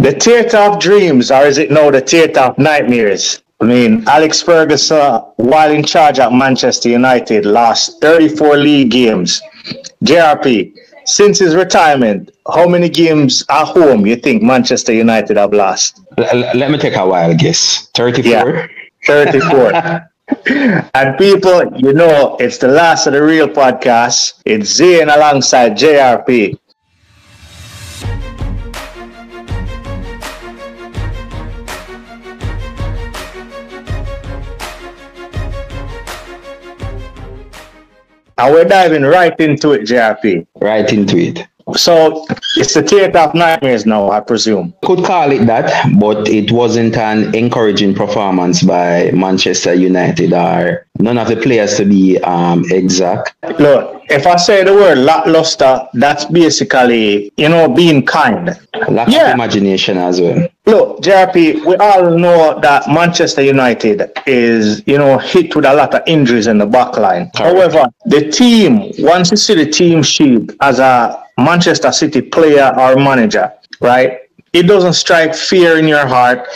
The theatre of dreams, or is it now the theatre of nightmares? I mean, Alex Ferguson, while in charge at Manchester United, lost 34 league games. JRP, since his retirement, how many games at home you think Manchester United have lost? L- let me take a wild guess. 34? Yeah, 34. and people, you know, it's the Last A Di Real podcast. It's Zane alongside JRP. And we're diving right into it, JRP. Right into it. So it's the theater of nightmares now, I presume. Could call it that, but it wasn't an encouraging performance by Manchester United or none of the players to be um, exact. Look, if I say the word lackluster, that's basically, you know, being kind. Lack yeah. of imagination as well. Look, JRP, we all know that Manchester United is, you know, hit with a lot of injuries in the back line. Correct. However, the team, once you see the team sheet as a Manchester City player or manager, right? It doesn't strike fear in your heart.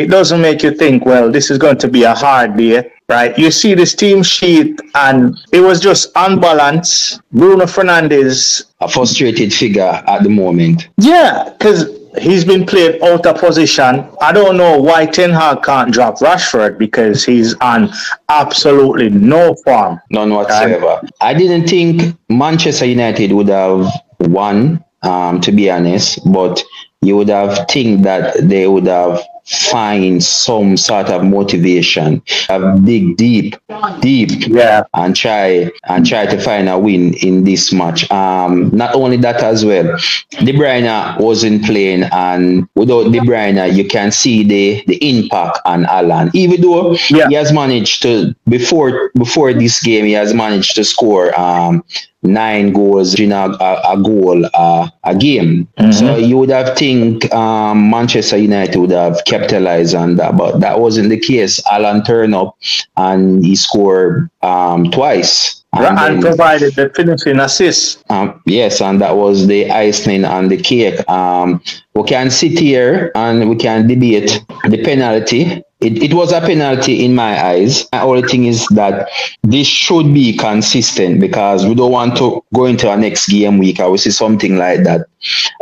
It doesn't make you think, well, this is going to be a hard day, right? You see this team sheet and it was just unbalanced. Bruno Fernandes. A frustrated figure at the moment. Yeah, because he's been played out of position. I don't know why Ten Hag can't drop Rashford because he's on absolutely no form. None whatsoever. I didn't think Manchester United would have won, um, to be honest, but you would have think that they would have find some sort of motivation, have dig deep, deep, yeah, and try and try to find a win in this match. Um, not only that as well, De Bruyne wasn't playing, and without De Bruyne, you can see the the impact on Haaland. Even though yeah. he has managed to before before this game, he has managed to score um nine goals in a, a, a goal uh, a game. Mm-hmm. So you would have think um, Manchester United would have capitalized on that, but that wasn't the case. Haaland turned up and he scored um, twice. And, and then, provided the finishing assist. Um, yes, and that was the icing on the cake. Um, we can sit here and we can debate the penalty it, it was a penalty in my eyes. My only thing is that this should be consistent because we don't want to go into our next game week or we see something like that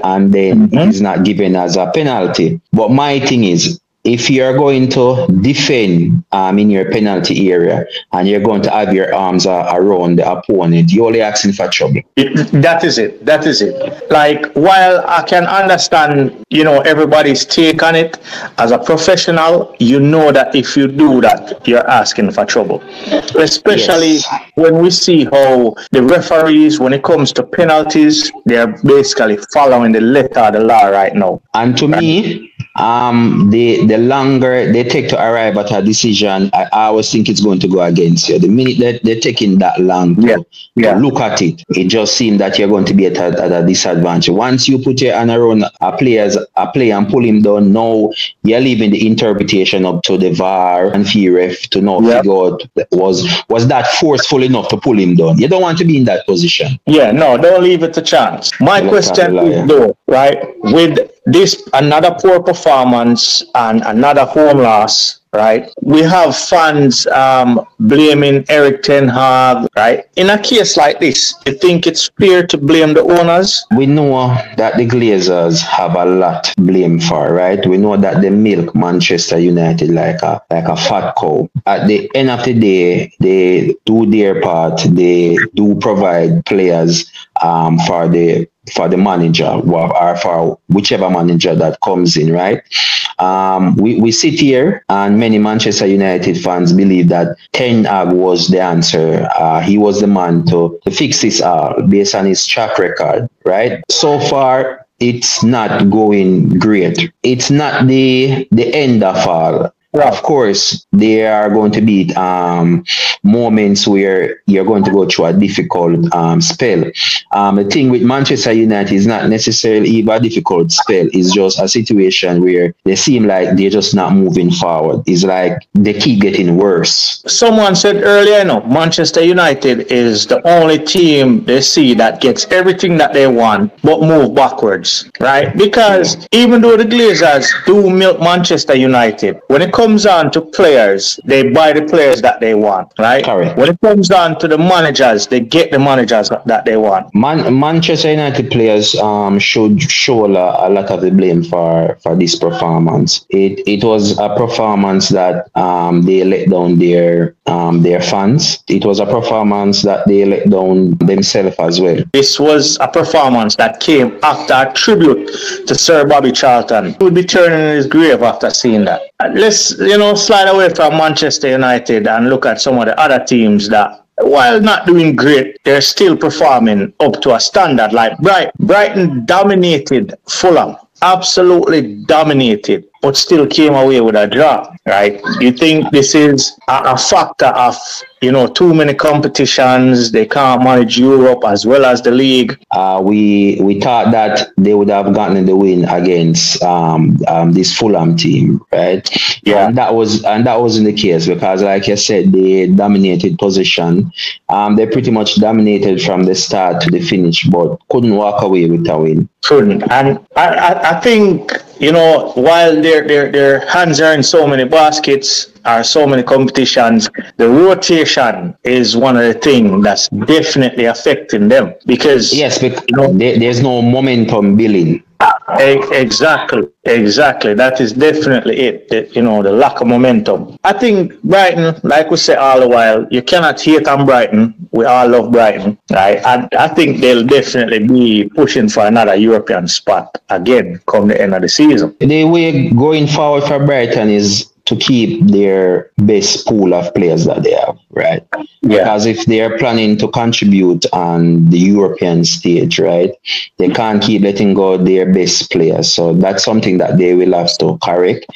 and then mm-hmm. it's not given as a penalty. But my thing is if you're going to defend um, in your penalty area and you're going to have your arms uh, around the opponent, you're only asking for trouble. It, that is it. That is it. Like, while I can understand, you know, everybody's take on it, as a professional, you know that if you do that, you're asking for trouble. Especially yes. when we see how the referees, when it comes to penalties, they're basically following the letter of the law right now. And to me, um, the the longer they take to arrive at a decision, I, I always think it's going to go against you. The minute that they're taking that long to, yeah. Yeah. to look at it, it just seems that you're going to be at a, at a disadvantage. Once you put your hand around a player's a player and pull him down, now you're leaving the interpretation up to the VAR and ref to know yeah. figure out was was that forceful enough to pull him down. You don't want to be in that position. Yeah, no, don't leave it to chance. My question is though, right, with this another poor performance and another home loss, right? We have fans um, blaming Erik Ten Hag, right? In a case like this, you think it's fair to blame the owners? We know that the Glazers have a lot to blame for, right? We know that they milk Manchester United like a like a fat cow. At the end of the day, they do their part. They do provide players um, for the for the manager or for whichever manager that comes in, right? Um, we, we sit here and many Manchester United fans believe that Ten Hag was the answer. Uh, he was the man to, to fix this all based on his track record, right? So far, it's not going great. It's not the the end of all. Right. Of course, there are going to be um, moments where you're going to go through a difficult um, spell. Um, the thing with Manchester United is not necessarily a difficult spell. It's just a situation where they seem like they're just not moving forward. It's like they keep getting worse. Someone said earlier, no, Manchester United is the only team they see that gets everything that they want but move backwards, right? Because even though the Glazers do milk Manchester United, when it comes on to players, they buy the players that they want, right? Correct. When it comes down to the managers, they get the managers that they want. Man- Manchester United players um, should show a lot, a lot of the blame for, for this performance. It it was a performance that um, they let down their um, their fans. It was a performance that they let down themselves as well. This was a performance that came after a tribute to Sir Bobby Charlton. He would be turning in his grave after seeing that. Let's you know slide away from Manchester United and look at some of the other teams that while not doing great, they're still performing up to a standard. Like Bright, Brighton dominated Fulham, absolutely dominated but still came away with a draw, right? You think this is a, a, factor of, you know, too many competitions, they can't manage Europe as well as the league? Uh, we we thought that they would have gotten the win against um, um, this Fulham team, right? Yeah. And that was and that wasn't the case because like I said, they dominated position. Um, they pretty much dominated from the start to the finish, but couldn't walk away with a win. Couldn't. And I, I, I think, you know, while their, their, their hands are in so many baskets, are so many competitions, the rotation is one of the things that's definitely affecting them because yes, because you know, there, there's no momentum building. Exactly, exactly. That is definitely it. The, you know, the lack of momentum. I think Brighton, like we say all the while, you cannot hate on Brighton. We all love Brighton, right? And I think they'll definitely be pushing for another European spot again come the end of the season. The way going forward for Brighton is to keep their best pool of players that they have, right? Yeah. Because if they're planning to contribute on the European stage, right, they can't keep letting go their best players. So that's something that they will have to correct.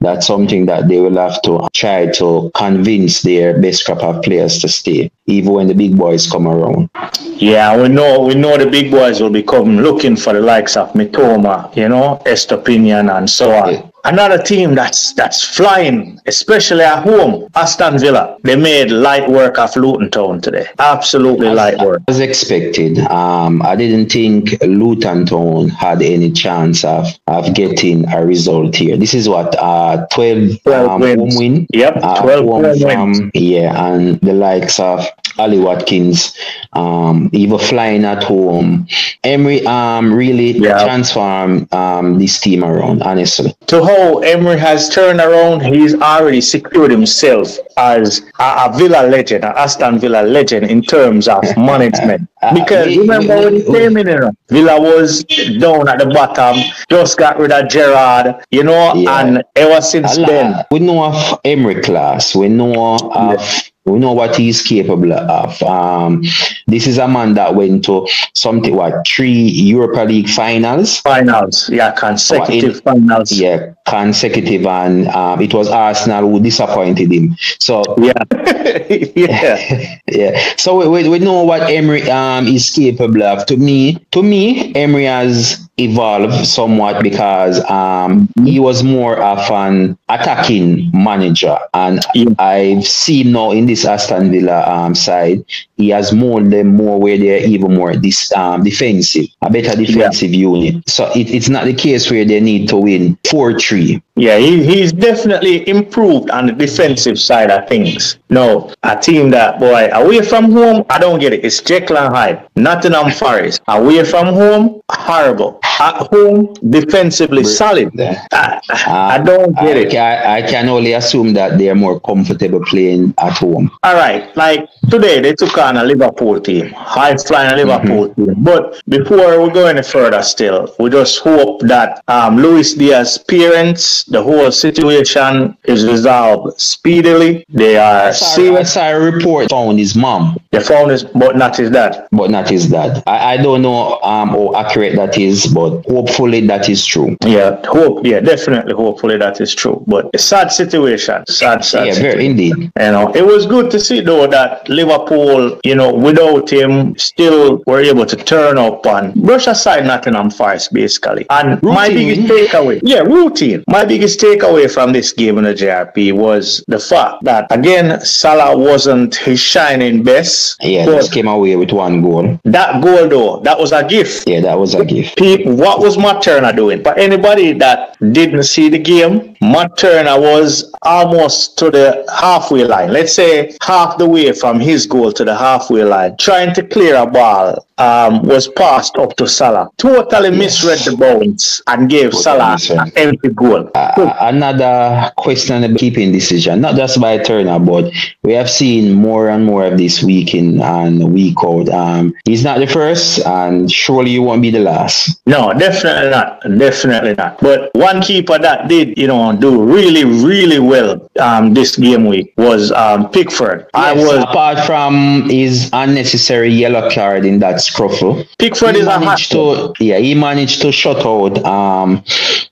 That's something that they will have to try to convince their best crop of players to stay, even when the big boys come around. Yeah, we know we know the big boys will be coming looking for the likes of Mitoma, you know, Estupiñán and so on. Yeah another team that's that's flying, especially at home, Aston Villa. They made light work of Luton Town today. Absolutely as, light work. As expected. Um, I didn't think Luton Town had any chance of, of getting a result here. This is what uh 12, 12 um, home win. Yep, uh, 12 home from, wins. Yeah, and the likes of Ollie Watkins, um, even flying at home. Emery um really yeah. transformed um this team around, honestly. To how Emery has turned around, he's already secured himself as a, a Villa legend, an Aston Villa legend in terms of management. Uh, because we, remember we, when he came in, Villa was down at the bottom, just got rid of Gerrard, you know, yeah. and ever since then. We know of Emery class, we know of yeah we know what he's capable of. Um, this is a man that went to something what three Europa League finals. Finals, yeah, consecutive in, finals. Yeah, consecutive, and um, it was Arsenal who disappointed him. So yeah, yeah, yeah. So we, we know what Emery um is capable of. To me, to me, Emery has evolved somewhat because um he was more of an attacking manager, and. I've seen now in this Aston Villa um, side, he has molded them more where they're even more this um, defensive, a better defensive yeah. unit. So it, it's not the case where they need to win 4 3. Yeah, he, he's definitely improved on the defensive side of things. No, a team that, boy, away from home, I don't get it. It's Jekyll and Hyde, Nottingham Forest. Away from home, horrible. At home, defensively solid. I, I, don't get I, it. I, I can only assume that they're more comfortable playing at home. All right, like today they took on a Liverpool team, high flying Liverpool mm-hmm. team. But before we go any further, still, we just hope that um, Luis Diaz's parents the whole situation is resolved speedily, they are I saw, I saw a report found his mom. They found his, but not his dad. But not his dad. I, I don't know um, how accurate that is, but hopefully that is true. Yeah, hope. Yeah, definitely. Hopefully that is true. But a sad situation. Sad, sad. Yeah, very indeed. You know, it was good to see though that Liverpool, you know, without him, still were able to turn up and brush aside Nottingham Forest basically. And my biggest takeaway, yeah, routine. My biggest takeaway from this game in the JRP was the fact that again Salah wasn't his shining best. Yeah, just came away with one goal. that goal though, that was a gift. Yeah, that was a gift. Pete, what was Matt Turner doing? For anybody that didn't see the game, Matt Turner was almost to the halfway line. Let's say half the way from his goal to the halfway line, trying to clear a ball. Um, was passed up to Salah. Totally misread the bounce and gave Totally Salah misread. an empty goal. Uh, another questionable keeping decision, not just by Turner, but we have seen more and more of this week in and week out. Um, he's not the first, and surely he won't be the last. No, definitely not. Definitely not. But one keeper that did, you know, do really, really well um, this game week was um, Pickford. I was apart from his unnecessary yellow card in that scruffle. Pickford is a managed to yeah he managed to shut out um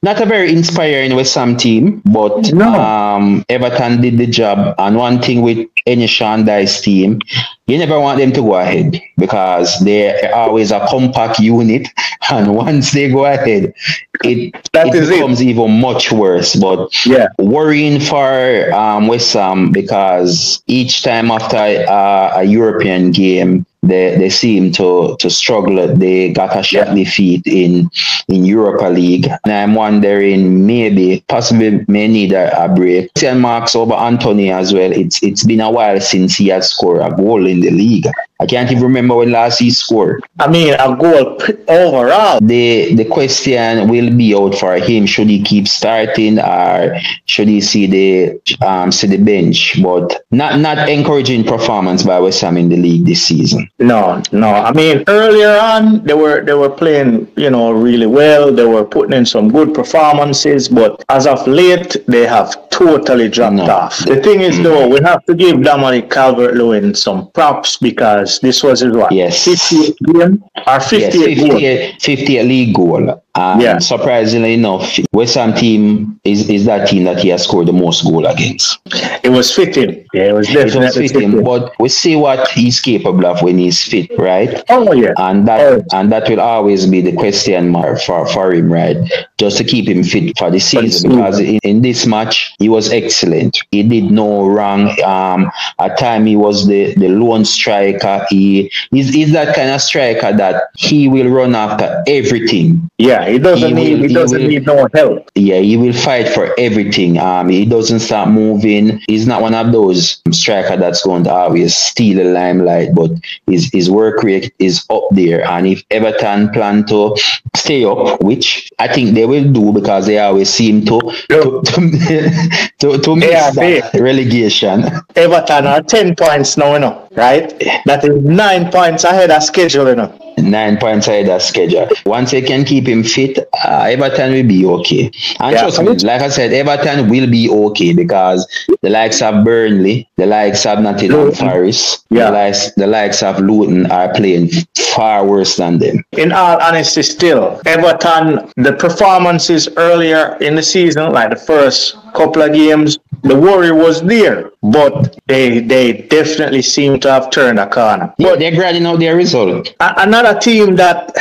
not a very inspiring West Ham team but No. um Everton did the job and one thing with any Sean Dyche's team you never want them to go ahead because they're always a compact unit and once they go ahead it, That it. becomes even much worse but Yeah. worrying for um, West Ham because each time after uh, a European game, they, they seem to, to struggle. They got a shot defeat in in Europa League, and I'm wondering maybe possibly may need a, a break. Ten marks over Antonio as well. It's it's been a while since he has scored a goal in the league. I can't even remember when last he scored. I mean, a goal overall. The the question will be out for him. Should he keep starting or should he see the um see the bench? But not not encouraging performance by West Ham in the league this season. No, no. I mean, earlier on, they were they were playing, you know, really well. They were putting in some good performances, but as of late, they have totally dropped No. off. The thing is, though, we have to give Dominic Calvert-Lewin some props because this was his what? Yes. 58 game or Yes, 58 goal. 58, 58 league goal. And Yeah. surprisingly enough, West Ham team is, is that team that he has scored the most goal against. It was fitting. Yeah, it was It was fitting, fitting. but we see what he's capable of when he's fit, right? Oh yeah. and that Oh. and that will always be the question mark for, for him, right? Just to keep him fit for the season because in, in this match he was excellent. He did no wrong. Um, at time he was the, the lone striker. He he's, he's that kind of striker that he will run after everything. Yeah, he doesn't He need will- he he doesn't will- need no help. Yeah, he will fight for everything. Um, he doesn't start moving. He's not one of those striker that's going to always steal the limelight, but his his work rate is up there. And if Everton plan to stay up, which I think they will do because they always seem to to to, to, to miss Yeah, that relegation. Everton are 10 points now, you know, right? That is nine points ahead of schedule, you know. Nine points ahead of schedule. Once they can keep him fit, uh, Everton will be okay. And Yeah. trust me, like I said, Everton will be okay because the likes of Burnley, the likes of Nottingham. Forest, Yeah. the likes the likes of Luton are playing far worse than them. in all honesty, still, Everton, the performances earlier in the season, like the first couple of games, the worry was there, but they they definitely seem to have turned a corner. But But they're grinding out their result. another team that,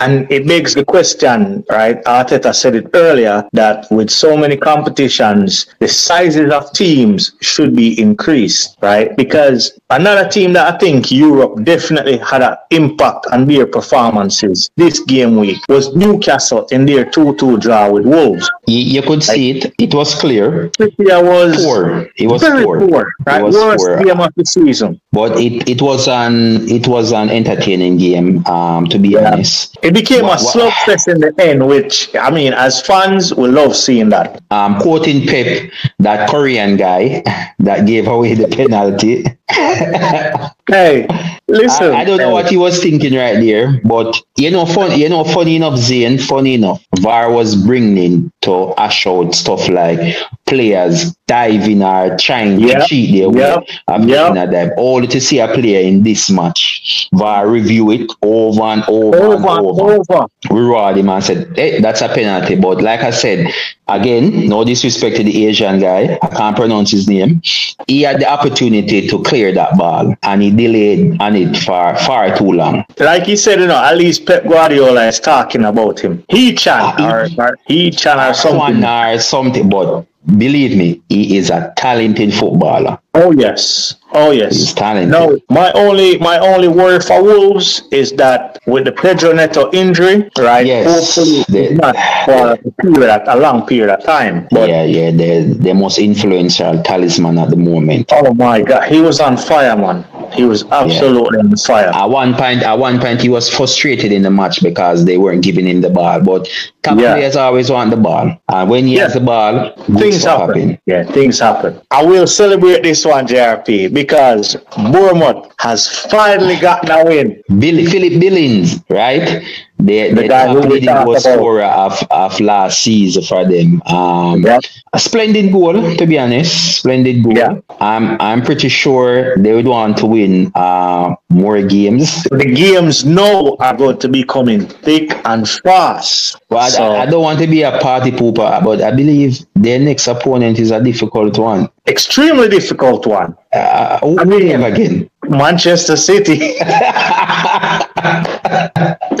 and it begs the question, right? Arteta said it earlier that with so many competitions, the sizes of teams should be increased, right? Because another team that I think Europe definitely had an impact on their performances this game week was Newcastle in their 2-2 draw with Wolves. You, you could see it. It was clear. Trippier was Poor. It was very poor. Poor, right? It was Worst poor. game of the season. But it, it was an it was an entertaining game, um, to be Yeah. honest. It became What- a slugfest in the end, which I mean, as fans, we love seeing that. um, quoting Pep, that Korean guy that gave away the penalty. Hey, listen. I, I don't know what he was thinking right there, but you know, fun. You know, funny enough, Zane. Funny enough, VAR was bringing to ash out stuff like players diving or trying Yep, to cheat their way. I'm yep. looking at them. Only to see a player in this match, VAR review it over and over, and Over, over. over. reward him and said, hey, that's a penalty. But like I said, again, no disrespect to the Asian guy. I can't pronounce his name. He had the opportunity to clear that ball and he delayed on it for far too long. Like he said, you know, at least Pep Guardiola is talking about him. He chan or, ah, or he chan or something. Or something, but believe me, he is a talented footballer. Oh yes. Oh yes. He's talented. No, my only my only worry for Wolves is that with the Pedro Neto injury, right? Yes. Hopefully The- not for a period, a long period of time. But yeah, yeah, the the most influential talisman at the moment. oh my God, he was on fire, man. He was absolutely on fire. At one point, at one point, he was frustrated in the match because they weren't giving him the ball. But top Yeah. players always want the ball, and when he Yeah. has the ball, Things stuff happen. Yeah, things happen. I will celebrate this one, JRP, because Bournemouth has finally gotten a win. Billy Philip Billings, right? The, The the, guy who leading goal scorer of, of last season for them. Um, Yeah. A splendid goal, to be honest. Splendid goal. Yeah. I'm I'm pretty sure they would want to win uh, more games. The games now are going to be coming thick and fast. But I- I, don't want to be a party pooper, but I believe their next opponent is a difficult one. Extremely difficult one. Uh, I mean- again? Manchester City.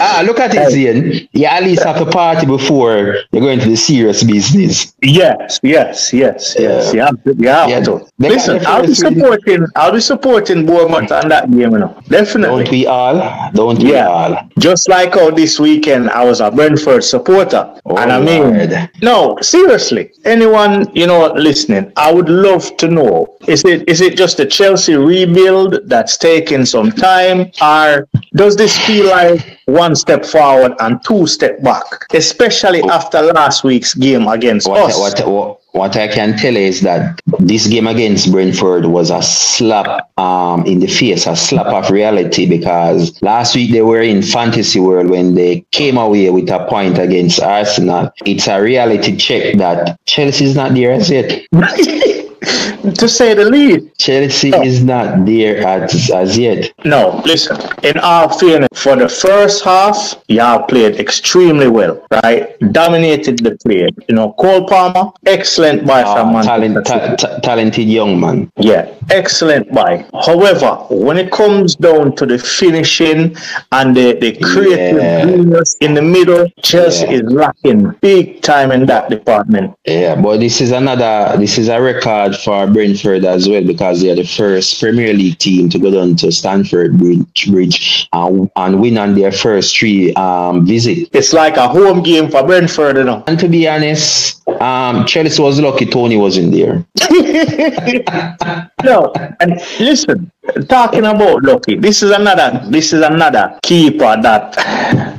Ah, look at it, Ian. You at least have a party before you're going to the serious business. yes, yes, yes, yes. You have to. You have Yeah. to. They Listen, I'll be supporting. I'll be supporting Bournemouth on that game, you know. Definitely. Don't we all? Don't we Yeah. all? Just like how this weekend I was a Brentford supporter. Oh, and I mean, Lord. no, seriously, anyone, you know, listening, I would love to know, is it is it just a Chelsea rebuild that's taking some time or does this feel like one step forward and two step back, especially after last week's game against What, us? what, what, what I can tell is that this game against Brentford was a slap um, in the face, a slap of reality because last week they were in fantasy world when they came away with a point against Arsenal. It's a reality check that Chelsea is not there as yet. to say the least. Chelsea is not there as, as yet. No, listen. In our fairness, for the first half, y'all played extremely well, right? Dominated the play. You know, Cole Palmer, excellent buy from Uh, Manchester talent, ta- ta- talented young man. Yeah, excellent buy. However, when it comes down to the finishing and the, the creative Yeah. in the middle, Chelsea Yeah. is lacking big time in that department. Yeah, but this is another. This is a record for Brentford as well because they are the first Premier League team to go down to Stamford Bridge, Bridge and, and win on their first three um, visit. It's like a home game for Brentford, you know. And to be honest, um, Chelsea was lucky Toney wasn't there. no, and listen, talking about Lucky, this is another this is another keeper that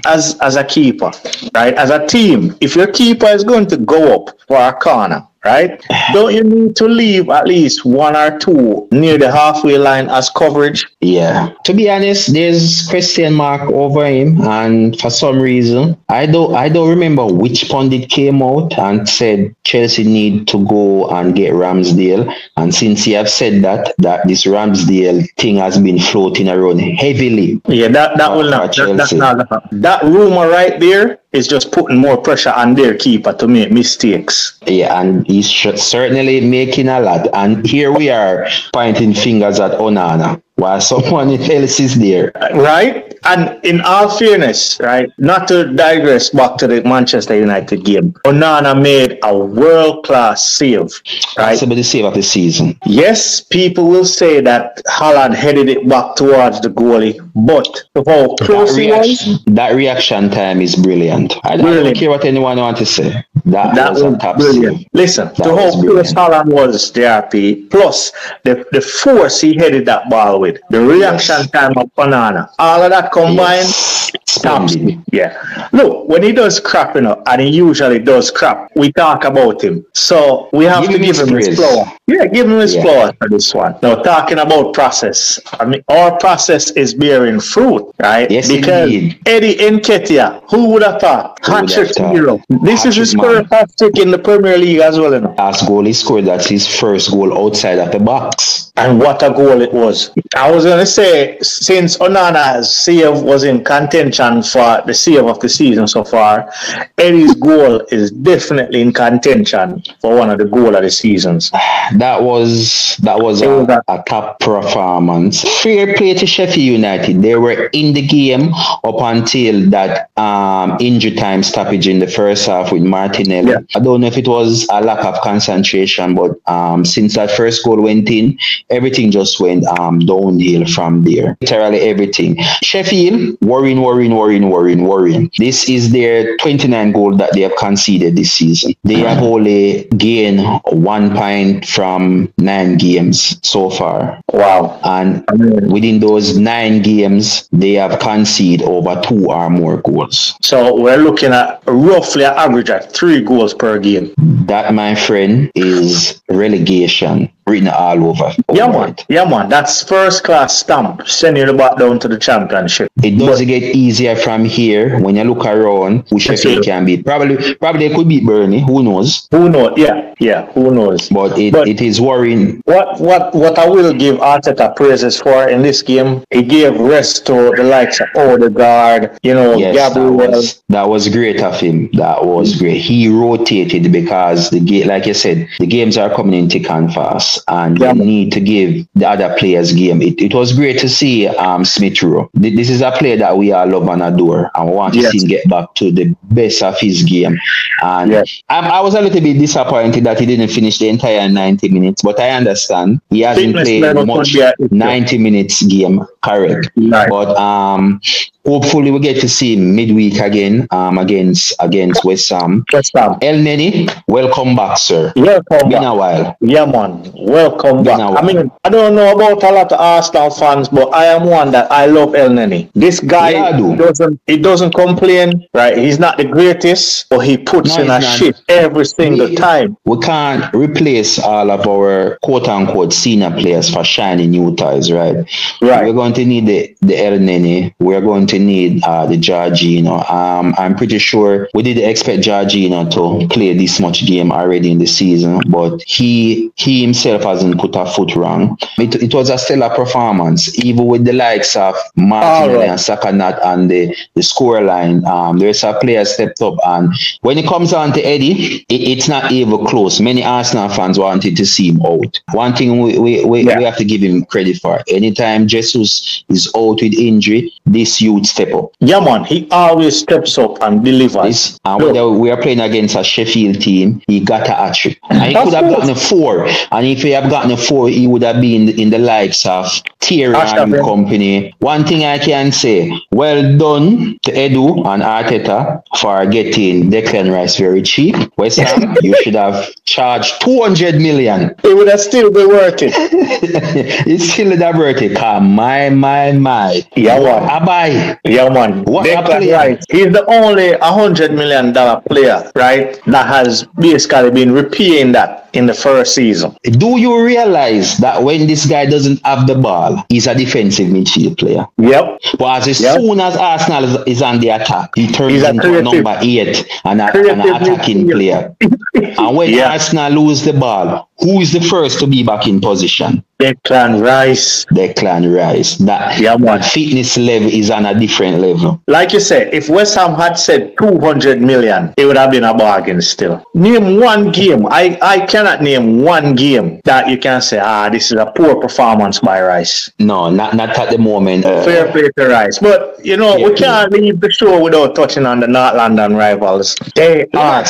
as as a keeper, right? As a team, if your keeper is going to go up for a corner, right? Don't you need to leave at least one or two near the halfway line as coverage? Yeah. To be honest, there's question mark over him, and for some reason, I don't I don't remember which pundit came out and said Chelsea need to go and get Ramsdale. And since he have said that, that this Ramsdale thing has been floating around heavily. Yeah, that that will not that, that's not that rumor right there is just putting more pressure on their keeper to make mistakes. Yeah, and he's certainly making a lot. And here we are pointing fingers at Onana while someone else is there. right? And in all fairness, right, not to digress back to the Manchester United game, Onana made a world class save, right? Possibly the save of the season. Yes, people will say that Haaland headed it back towards the goalie, but how That close was, reaction, that reaction time is brilliant. I, I don't Brilliant. care what anyone want to say. That, that was, was brilliant. Listen, That was close brilliant. Haaland was, JRP, plus the, the force he headed that ball with, the reaction Yes. time of Banana, all of that combined, Yes. Stops. Splendid. Yeah. Look, when he does crap, you know, and he usually does crap, we talk about him. So we have Give to give him his praise. flower. Yeah, give him his yeah. flowers for this one. Now, talking about process, I mean, our process is bearing fruit, right? Yes, because indeed. Eddie Nketiah, who would have thought? Hat-trick hero. This is his first hat-trick in the Premier League as well. You know? Last goal he scored, that's his first goal outside of the box. And what a goal it was. I was going to say, since Onana's save was in contention for the save of the season so far, Eddie's goal is definitely in contention for one of the goal of the seasons. That was that was a, a top performance. Fair play to Sheffield United. They were in the game up until that um, injury time stoppage in the first half with Martinelli. Yeah. I don't know if it was a lack of concentration, but um, since that first goal went in, everything just went um, downhill from there. Literally everything. Sheffield, worrying, worrying, worrying, worrying, worrying. This is their 29 goal that they have conceded this season. They have only gained one point from nine games so far. Wow. And within those nine games, they have conceded over two or more goals. So we're looking at roughly an average at three goals per game. That, my friend, is relegation written all over. Yeah, man. Yeah, man. That's first class stamp sending you back down to the championship. It does get easier from here when you look around who Sheffield can beat. Probably, probably they could beat Burnley. Who knows? Who knows? Yeah, yeah. Who knows? But it, but it is worrying. What what what I will give Arteta praises for in this game, he gave rest to the likes of Odegaard, you know, yes, Gabriel. That was, that was great of him. That was great. He rotated because the game, like I said, the games are coming in thick and fast and yeah. need to give the other players game. It, it was great to see um, Smith Rowe. This is a player that we all love and adore, and we want to yes. see him get back to the best of his game. And yes. I, I, was a little bit disappointed that he didn't finish the entire 90 minutes, but I understand he hasn't Fitness played much 90 minutes game, correct? Right. But um, hopefully we get to see him midweek again um, against against West Ham. West Ham. Elneny, welcome back, sir. Welcome Been back. a while. Yeah, man. Welcome Been back. I mean, I don't know about a lot of Arsenal fans, but I am one that I love Elneny. This guy yeah, do. doesn't he doesn't complain, right? He's not the greatest, but he puts no, in a shit every single we, time. We can't replace all of our quote unquote senior players for shiny new ties, right? Right. We're going to need the, the Elneny. We're going to need uh, the Jorginho. Um, I'm pretty sure we did expect Jorginho to play this much game already in the season, but he he himself hasn't put a foot wrong. It, it was a stellar performance, even with the likes of Martinelli right. and Sakanat and the, the score line. Um, there's a player stepped up, and when it comes down to Eddie, it, it's not even close. Many Arsenal fans wanted to see him out. One thing we, we, we, yeah. we have to give him credit for. Anytime Jesus is out with injury, this youth step up. Yeah, man, he always steps up and delivers. and when we are playing against a Sheffield team, he got a hat trick. And he could have gotten a four. And if he had gotten a four, he would have been in the likes of Thierry and company. One thing I can say, well done to Edu and Arteta for getting Declan Rice very cheap. West Ham, you should have charged 200 million. It would have still been worth it. it's still have worth it. My, my, my. Yeah, what? I buy. Yeah, man. What Declan Rice. He's the only $100 million player, right, that has basically been repaying that in the first season. Do you realize that when this guy doesn't have the ball, he's a defensive midfield player? Yep. But as yep. soon as Arsenal is, is, on the attack, he turns into creative, a number eight and, a, an attacking player. and when. Arsenal lose the ball, who is the first to be back in position? Declan Rice. Declan Rice. That, yeah, that fitness level is on a different level. Like you said, if West Ham had said 200 million, it would have been a bargain still. Name one game. I, I cannot name one game that you can say, ah, this is a poor performance by Rice. No, not, not at the moment. Uh, Fair play to Rice. But, you know, we can't leave the show without touching on the North London rivals. They are.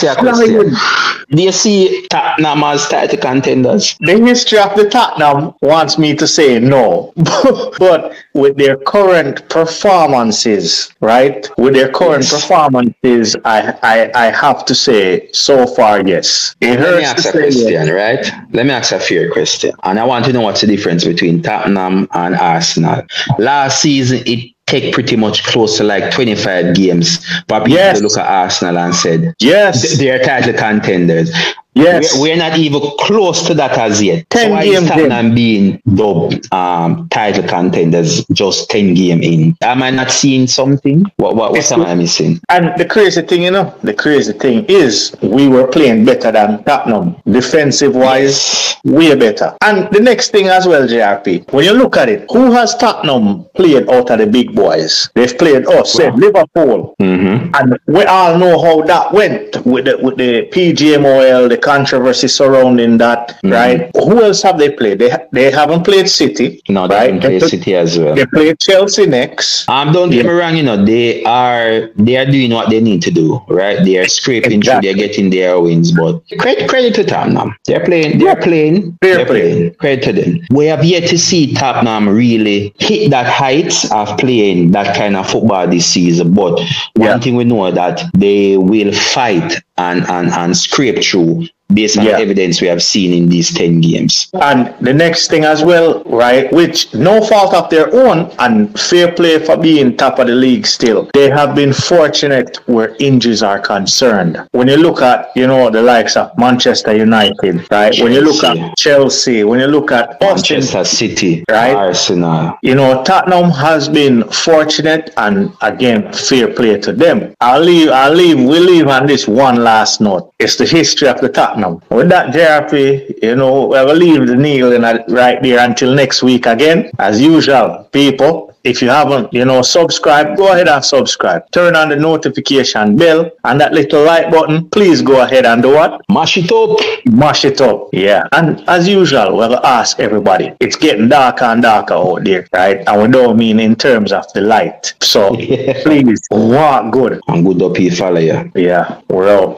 Do you see Tottenham as title contenders? The history of the Tottenham wants me to say no. but with their current performances, right? With their current yes. performances, I, I I have to say so far, yes. It me ask a question, right? Let me ask a fair question. And I want to know what's the difference between Tottenham and Arsenal. Last season it take pretty much close to like 25 games But people yes. look at Arsenal and said, yes, they're title contenders. Yes. We're, we're not even close to that as yet. 10 so why games is Tottenham being dubbed um, title contenders just 10 game in? Am I not seeing something? What, what, what am I missing? And the crazy thing, you know, the crazy thing is we were playing better than Tottenham. Defensive wise, We're better. And the next thing as well, JRP, when you look at it, who has Tottenham played out of the big boys? They've played us, wow. Liverpool. Mm-hmm. And we all know how that went with the, with the PGMOL, the controversy surrounding that, mm-hmm. right? Who else have they played? They, they haven't played City. No, they right? haven't played City as well. They played Chelsea next. Um, don't get yeah. me wrong, you know, they are they are doing what they need to do, right? They are scraping exactly. through, they're getting their wins, but credit credit to Tottenham. They're playing, they're playing, they're, they're playing. playing. Credit to them. We have yet to see Tottenham really hit that heights of playing that kind of football this season. But one yeah. thing we know that they will fight and, and, and scrape through based on yeah. evidence we have seen in these 10 games. And the next thing as well, right, which no fault of their own and fair play for being top of the league still. They have been fortunate where injuries are concerned. When you look at, you know, the likes of Manchester United, right? Chelsea. When you look at Chelsea, when you look at Manchester City, right? Arsenal. You know, Tottenham has been fortunate and again, fair play to them. I'll leave, I'll leave, we'll leave on this one last note. It's the history of the Tottenham. With that JRP, you know, we will leave the Neil right there until next week again. As usual, people, if you haven't, you know, subscribe, go ahead and subscribe. Turn on the notification bell and that little like button. Please go ahead and do what? Mash it up. Mash it up. Yeah. And as usual, we'll ask everybody. It's getting darker and darker out there, right? And we don't mean in terms of the light. So please walk good. And good up here, follow you. Yeah, we're out.